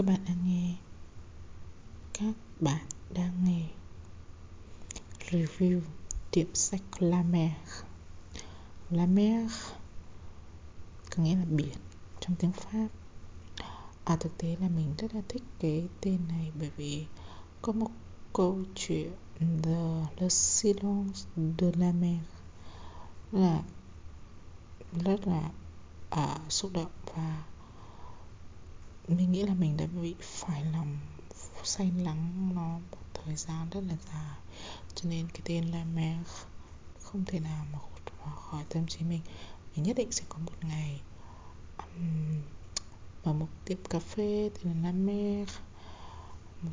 Các bạn đang nghe. Các bạn đang nghe. Review Tiệm sách La Mer. La Mer Có nghĩa là biển trong tiếng Pháp. À thực tế là mình rất là thích cái tên này Bởi vì có một câu chuyện The Le Silence de la Mer là rất là à, xúc động và mình nghĩ là mình đã bị phải lòng say lắng nó một thời gian rất là dài. Cho nên cái tên La Mer không thể nào mà hụt khỏi tâm trí mình. Mình nhất định sẽ có một ngày um, mở một tiệm cà phê tên là La Mer một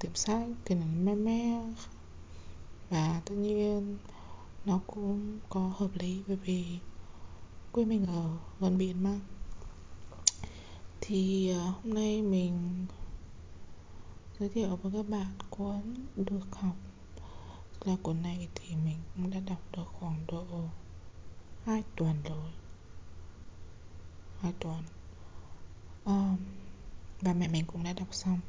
tiệm sách tên là La Mer. Và tất nhiên nó cũng có hợp lý bởi vì quê mình ở gần biển mà thì ờ, hôm nay mình giới thiệu với các bạn cuốn được học. Là cuốn này thì mình cũng đã đọc được khoảng độ 2 tuần rồi. 2 tuần. À, và mẹ mình cũng đã đọc xong.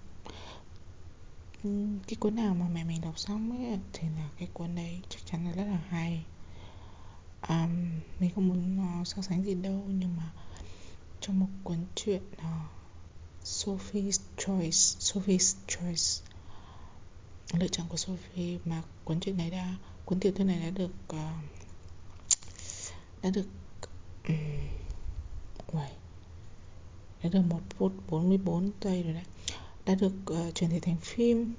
Cái cuốn nào mà mẹ mình đọc xong ấy thì là cái cuốn đấy chắc chắn là rất là hay. À, mình không muốn so sánh gì đâu nhưng mà trong một cuốn truyện uh, Sophie's Choice Sophie's Choice. Lựa chọn của Sophie mà cuốn truyện này đã cuốn tiểu thuyết này đã được uh, đã được um, đã được một phút 44 giây rồi đấy. Đã được uh, chuyển thể thành phim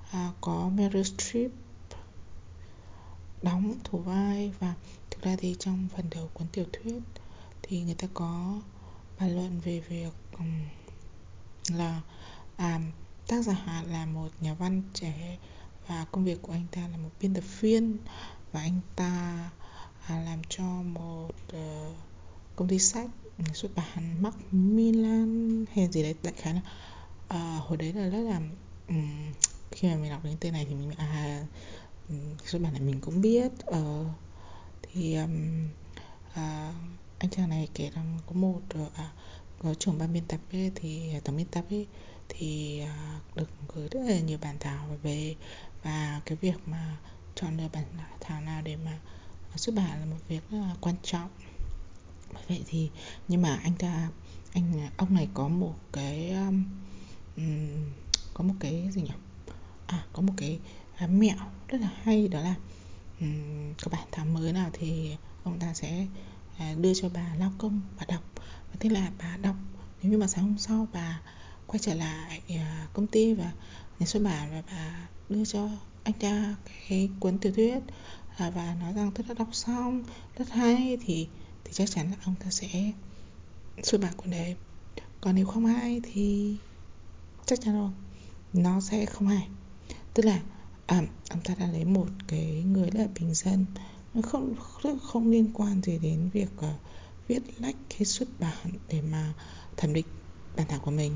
uh, có Meryl Streep đóng thủ vai và thực ra thì trong phần đầu cuốn tiểu thuyết thì người ta có bàn luận về việc um, là à, tác giả là một nhà văn trẻ và công việc của anh ta là một biên tập viên. Và anh ta à, làm cho một uh, công ty sách xuất bản Macmillan hay gì đấy đại khái là uh, hồi đấy là rất là um, khi mà mình đọc đến tên này thì mình à xuất bản này mình cũng biết. Uh, thì um, uh, anh chàng này kể rằng có một ờ, à, có trưởng ban biên tập ấy, thì à, tổng biên tập ấy thì à, được gửi rất là nhiều bản thảo về và cái việc mà chọn được bản thảo nào để mà à, xuất bản là một việc rất là quan trọng. Vậy thì nhưng mà anh ta anh à, ông này có một cái um, có một cái gì nhỉ? À có một cái à, mẹo rất là hay đó là um, có bản thảo mới nào thì ông ta sẽ uh, đưa cho bà lao công bà đọc. Và thế là bà đọc. Nếu như mà sáng hôm sau bà quay trở lại à, công ty và nhà xuất bản và bà đưa cho anh ta cái cuốn tiểu thuyết à, và nói rằng tôi đã đọc xong rất hay thì thì chắc chắn là ông ta sẽ xuất bản cuốn đấy. Còn nếu không hay thì chắc chắn rồi nó sẽ không hay. Tức là à, ông ta đã lấy một cái người rất là bình dân không không liên quan gì đến việc uh, viết lách hay xuất bản để mà thẩm định bản thảo của mình.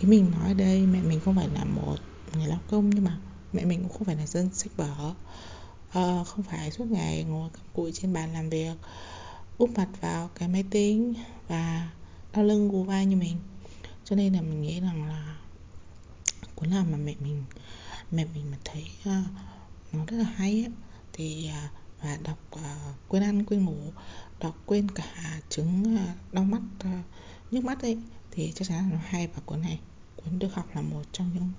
Ý mình nói đây mẹ mình không phải là một người lao công nhưng mà mẹ mình cũng không phải là dân sách vở. Uh, không phải suốt ngày ngồi cặm cụi trên bàn làm việc úp mặt vào cái máy tính và đau lưng gù vai như mình. Cho nên là mình nghĩ rằng là cuốn nào mà mẹ mình mẹ mình mà thấy uh, nó rất là hay ấy, thì uh, và đọc uh, quên ăn quên ngủ đọc quên cả chứng uh, ờ, đau mắt uh, nhức mắt ấy thì chắc chắn là nó hay và cuốn này cuốn được học là một trong những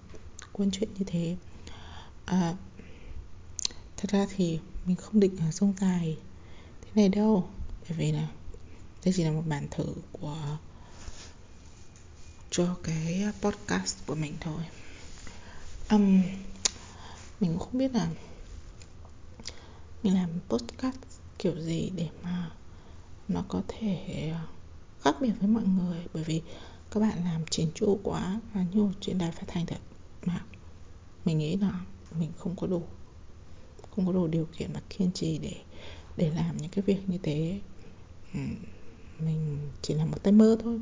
cuốn truyện như thế. À, thật ra thì mình không định là sông dài thế này đâu bởi vì là đây chỉ là một bản thử của cho cái podcast của mình thôi. Um, mình cũng không biết là làm podcast kiểu gì để mà nó có thể à, khác biệt với mọi người? Bởi vì các bạn làm chiến chu quá và nhiều chuyện đài phát thanh thật mà. Mình nghĩ là mình không có đủ, không có đủ điều kiện mà kiên trì để để làm những cái việc như thế. Ừ, mình chỉ là một tay mơ thôi.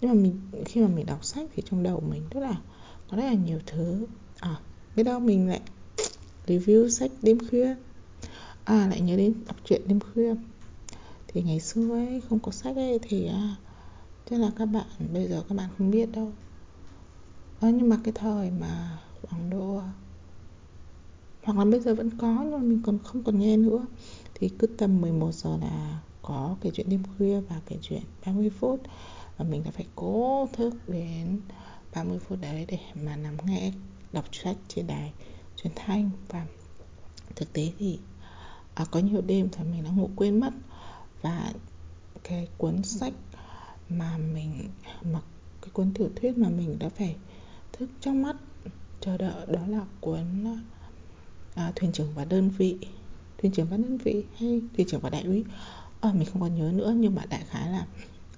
Nhưng mà mình, khi mà mình đọc sách thì trong đầu mình rất là, có rất là nhiều thứ. À biết đâu mình lại review sách đêm khuya à lại nhớ đến đọc truyện đêm khuya. Thì ngày xưa ấy không có sách ấy thì à, chắc là các bạn bây giờ các bạn không biết đâu. À, nhưng mà cái thời mà khoảng độ hoặc là bây giờ vẫn có nhưng mà mình còn không còn nghe nữa thì cứ tầm 11 giờ là có cái chuyện đêm khuya và cái chuyện 30 phút. Và mình đã phải cố thức đến 30 phút đấy để mà nằm nghe đọc sách trên đài truyền thanh. Và thực tế thì à, có nhiều đêm thì mình đã ngủ quên mất. Và cái cuốn sách mà mình mặc cái cuốn tiểu thuyết mà mình đã phải thức trong mắt chờ đợi đó là cuốn à, thuyền trưởng và đơn vị. Thuyền trưởng và đơn vị hay thuyền trưởng và đại úy. À, mình không còn nhớ nữa nhưng mà đại khái là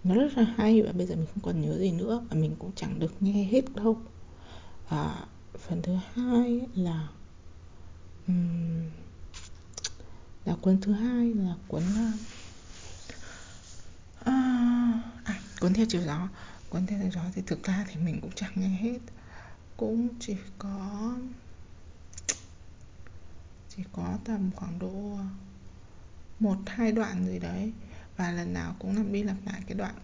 nó rất là hay và bây giờ mình không còn nhớ gì nữa và mình cũng chẳng được nghe hết đâu. À, phần thứ hai là um, là cuốn thứ hai là cuốn ờ, à, à, cuốn theo chiều gió. Cuốn theo chiều gió thì thực ra thì mình cũng chẳng nghe hết. Cũng chỉ có chỉ có tầm khoảng độ một hai đoạn gì đấy. Và lần nào cũng lặp đi lặp lại cái đoạn.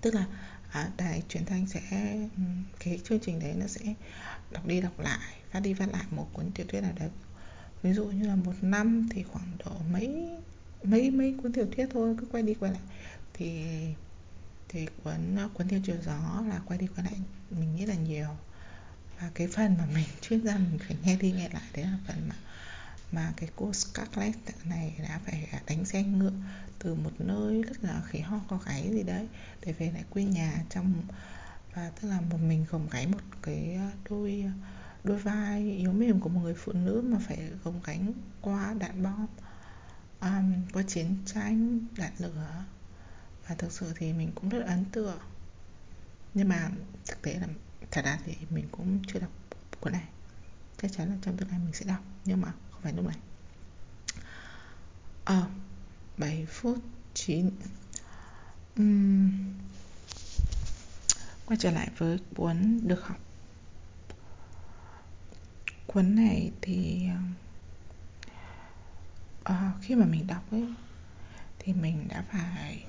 Tức là à, đài truyền thanh sẽ ừ, cái chương trình đấy nó sẽ đọc đi đọc lại phát đi phát lại một cuốn tiểu thuyết nào đấy ví dụ như là một năm thì khoảng độ mấy mấy mấy cuốn tiểu thuyết thôi, cứ quay đi quay lại. Thì thì cuốn cuốn theo chiều gió là quay đi quay lại, mình nghĩ là nhiều. Và cái phần mà mình chuyên gia mình phải nghe đi nghe lại, đấy là phần mà mà cái cô Scarlett này đã phải đánh xe ngựa từ một nơi rất là khỉ ho có gáy gì đấy, để về lại quê nhà trong, và tức là một mình gồng gáy một cái đôi đôi vai yếu mềm của một người phụ nữ mà phải gồng gánh qua đạn bom. Um, qua chiến tranh đạn lửa. Và thực sự thì mình cũng rất ấn tượng. Nhưng mà thực tế là thật ra thì mình cũng chưa đọc cuốn này. Chắc chắn là trong tương lai mình sẽ đọc nhưng mà không phải lúc này. Ờ à, 7 phút 9 uhm, quay trở lại với cuốn được học cuốn này thì à, khi mà mình đọc ấy thì mình đã phải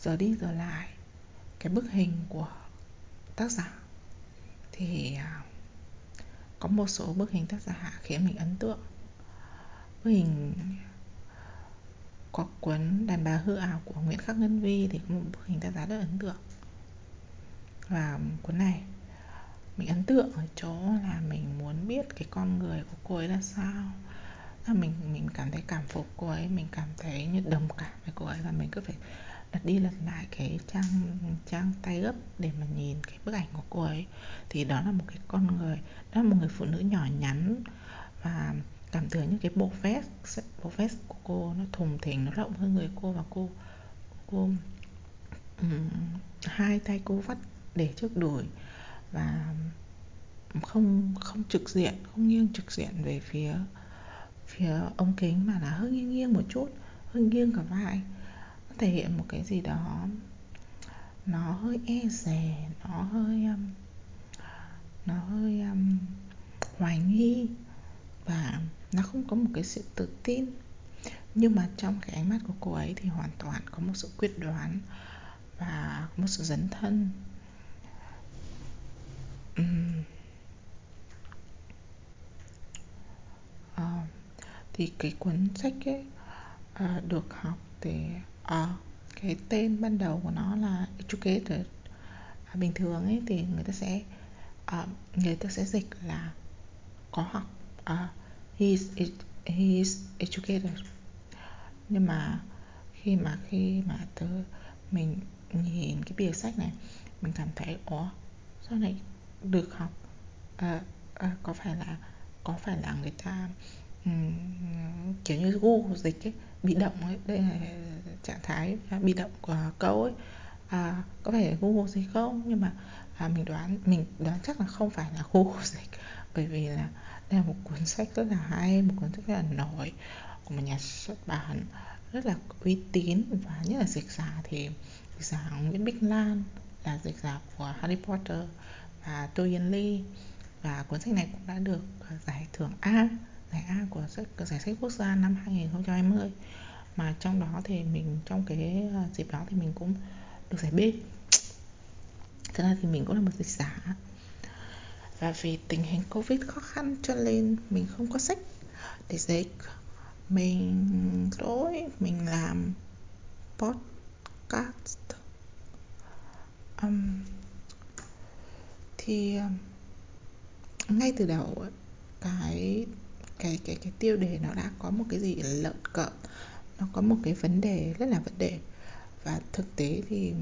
giờ đi giờ lại. Cái bức hình của tác giả thì à, có một số bức hình tác giả khiến mình ấn tượng. Bức hình có cuốn đàn bà hư ảo của Nguyễn Khắc Ngân Vi thì có một bức hình tác giả rất ấn tượng. Và cuốn này mình ấn tượng ở chỗ là mình muốn biết cái con người của cô ấy là sao. Là mình mình cảm thấy cảm phục cô ấy mình cảm thấy như đồng cảm với cô ấy và mình cứ phải lật đi lật lại cái trang trang tay gấp để mà nhìn cái bức ảnh của cô ấy. Thì đó là một cái con người đó là một người phụ nữ nhỏ nhắn và cảm tưởng như cái bộ vest bộ vest của cô nó thùng thình nó rộng hơn người cô và cô cô um, hai tay cô vắt để trước đùi và không không trực diện không nghiêng trực diện về phía phía ống kính mà là hơi nghiêng nghiêng một chút hơi nghiêng cả vai. Nó thể hiện một cái gì đó nó hơi e dè nó hơi um, nó hơi um, hoài nghi và nó không có một cái sự tự tin. Nhưng mà trong cái ánh mắt của cô ấy thì hoàn toàn có một sự quyết đoán và một sự dấn thân uhm. thì cái cuốn sách ấy à, được học thì à, cái tên ban đầu của nó là educated à, bình thường ấy thì người ta sẽ à, người ta sẽ dịch là có học à, he is e, he is educated nhưng mà khi mà khi mà tớ mình nhìn cái bìa sách này mình cảm thấy ủa sao này được học. À, à, có phải là có phải là người ta um, kiểu như Google dịch ấy bị động ấy đây là trạng thái à, bị động của câu ấy. À, có phải là Google dịch không? Nhưng mà à, mình đoán mình đoán chắc là không phải là Google dịch bởi vì là đây là một cuốn sách rất là hay một cuốn sách rất là nổi của một nhà xuất bản rất là uy tín và nhất là dịch giả thì dịch giả Nguyễn Bích Lan là dịch giả của Harry Potter và tôi Yên Ly. Và cuốn sách này cũng đã được à, giải thưởng A giải A của sách giải sách quốc gia năm 2020 mà trong đó thì mình trong cái à, dịp đó thì mình cũng được giải B. Thật ra thì mình cũng là một dịch giả. Và vì tình hình covid khó khăn cho nên mình không có sách để dịch mình lỗi mình làm podcast. Um, thì um, ngay từ đầu cái cái cái cái tiêu đề nó đã có một cái gì lợn cợn nó có một cái vấn đề rất là vấn đề. Và thực tế thì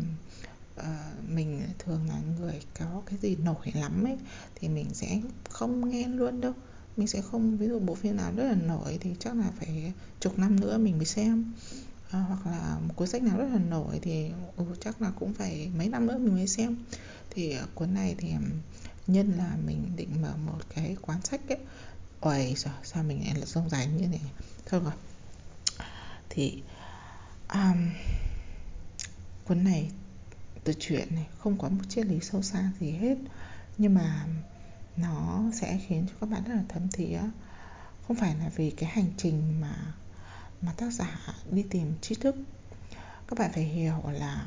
uh, mình thường là người có cái gì nổi lắm ấy thì mình sẽ không nghe luôn đâu. Mình sẽ không ví dụ bộ phim nào rất là nổi thì chắc là phải chục năm nữa mình mới xem à, hoặc là một cuốn sách nào rất là nổi thì ừ, chắc là cũng phải mấy năm nữa mình mới xem. Thì cuốn này thì nhân là mình định mở một cái quán sách ấy. Ôi sao, sao mình lại là rông dài như này thôi rồi. Thì um, cuốn này từ chuyện này không có một triết lý sâu xa gì hết. Nhưng mà nó sẽ khiến cho các bạn rất là thấm thía. Không phải là vì cái hành trình mà mà tác giả đi tìm tri thức các bạn phải hiểu là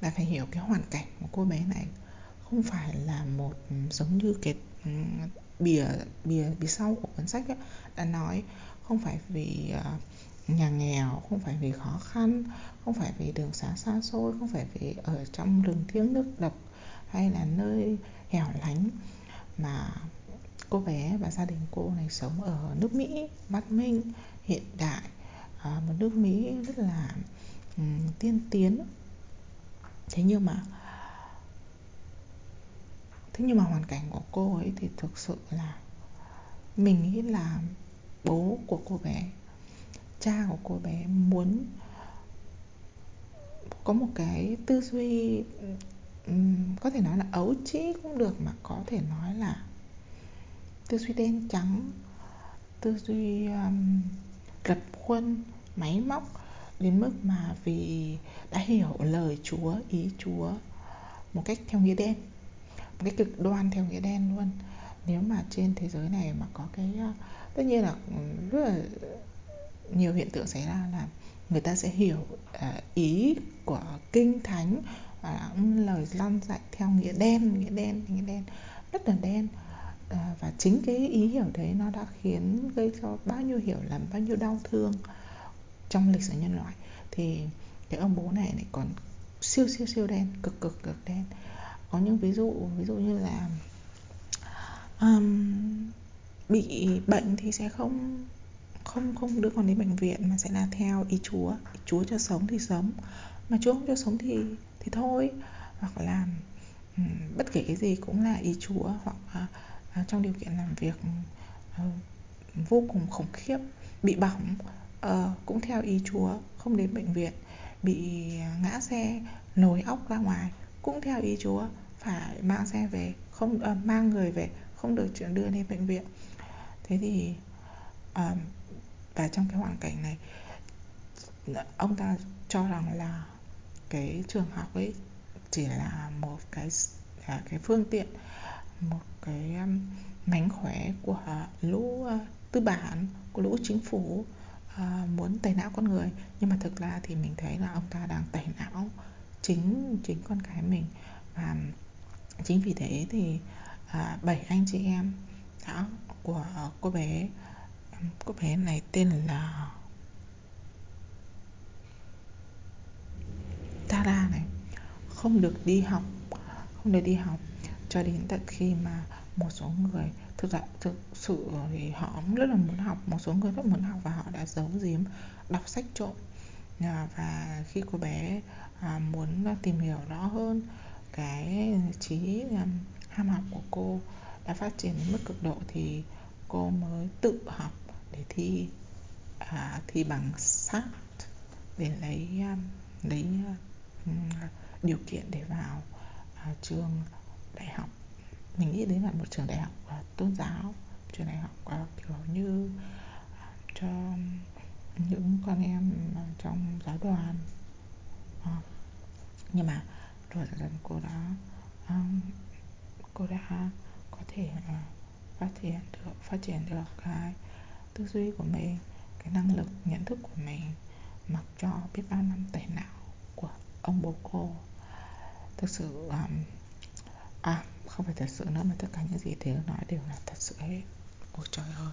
bạn phải hiểu cái hoàn cảnh của cô bé này không phải là một giống như cái bìa bìa bìa sau của cuốn sách ấy, đã nói không phải vì ờ, nhà nghèo không phải vì khó khăn không phải vì đường xá xa xôi không phải vì ở trong rừng thiêng nước độc hay là nơi hẻo lánh mà cô bé và gia đình cô này sống ở nước Mỹ văn minh hiện đại. À, một nước Mỹ rất là um, tiên tiến. Thế nhưng mà thế nhưng mà hoàn cảnh của cô ấy thì thực sự là mình nghĩ là bố của cô bé cha của cô bé muốn có một cái tư duy um, có thể nói là ấu trĩ cũng được mà có thể nói là tư duy đen trắng tư duy um, lập khuôn máy móc đến mức mà vì đã hiểu lời chúa ý chúa một cách theo nghĩa đen một cách cực đoan theo nghĩa đen luôn. Nếu mà trên thế giới này mà có cái uh, tất nhiên là rất là nhiều hiện tượng xảy ra là người ta sẽ hiểu uh, ý của kinh thánh và lời lăn dạy theo nghĩa đen nghĩa đen nghĩa đen rất là đen à, và chính cái ý hiểu đấy nó đã khiến gây cho bao nhiêu hiểu lầm bao nhiêu đau thương trong lịch sử nhân loại. Thì cái ông bố này lại còn siêu siêu siêu đen cực cực cực đen. Có những ví dụ ví dụ như là um, bị bệnh thì sẽ không không không đưa con đến bệnh viện mà sẽ là theo ý chúa. Ý chúa cho sống thì sống mà chúa không cho sống thì thì thôi. Hoặc là um, bất kể cái gì cũng là ý chúa hoặc uh, Ờ, trong điều kiện làm việc ờ, vô cùng khủng khiếp bị bỏng ờ, cũng theo ý chúa không đến bệnh viện bị ngã xe nồi óc ra ngoài cũng theo ý chúa phải mang xe về không uh, mang người về không được chuyển đưa đến bệnh viện. Thế thì uh, và trong cái hoàn cảnh này ông ta cho rằng là cái trường học ấy chỉ là một cái cái phương tiện một cái um, mánh khóe của lũ uh, tư bản, của lũ chính phủ uh, muốn tẩy não con người. Nhưng mà thực ra thì mình thấy là ông ta đang tẩy não chính chính con cái mình. Và chính vì thế thì uh, bảy anh chị em, đó, của cô bé um, cô bé này tên là Tara này, không được đi học, không được đi học cho đến tận khi mà một số người thực ra thực sự thì họ rất là muốn học một số người rất muốn học và họ đã giấu giếm đọc sách trộm. À, và khi cô bé à, muốn tìm hiểu rõ hơn cái trí à, ham học của cô đã phát triển đến mức cực độ thì cô mới tự học để thi à, thi bằng sát để lấy lấy ừ, điều kiện để vào à, trường đại học. Mình nghĩ đến là một trường đại học uh, tôn giáo trường đại học uh, kiểu như uh, cho những con em trong giáo đoàn. Uh, nhưng mà rồi dần cô đã um, cô đã có thể uh, phát triển được phát triển được cái tư duy của mình cái năng lực nhận thức của mình mặc cho biết bao năm tẩy não của ông bố cô. Thực sự um, à không phải thật sự nữa, mà tất cả những gì thế nói đều là thật sự hết. Ôi trời ơi.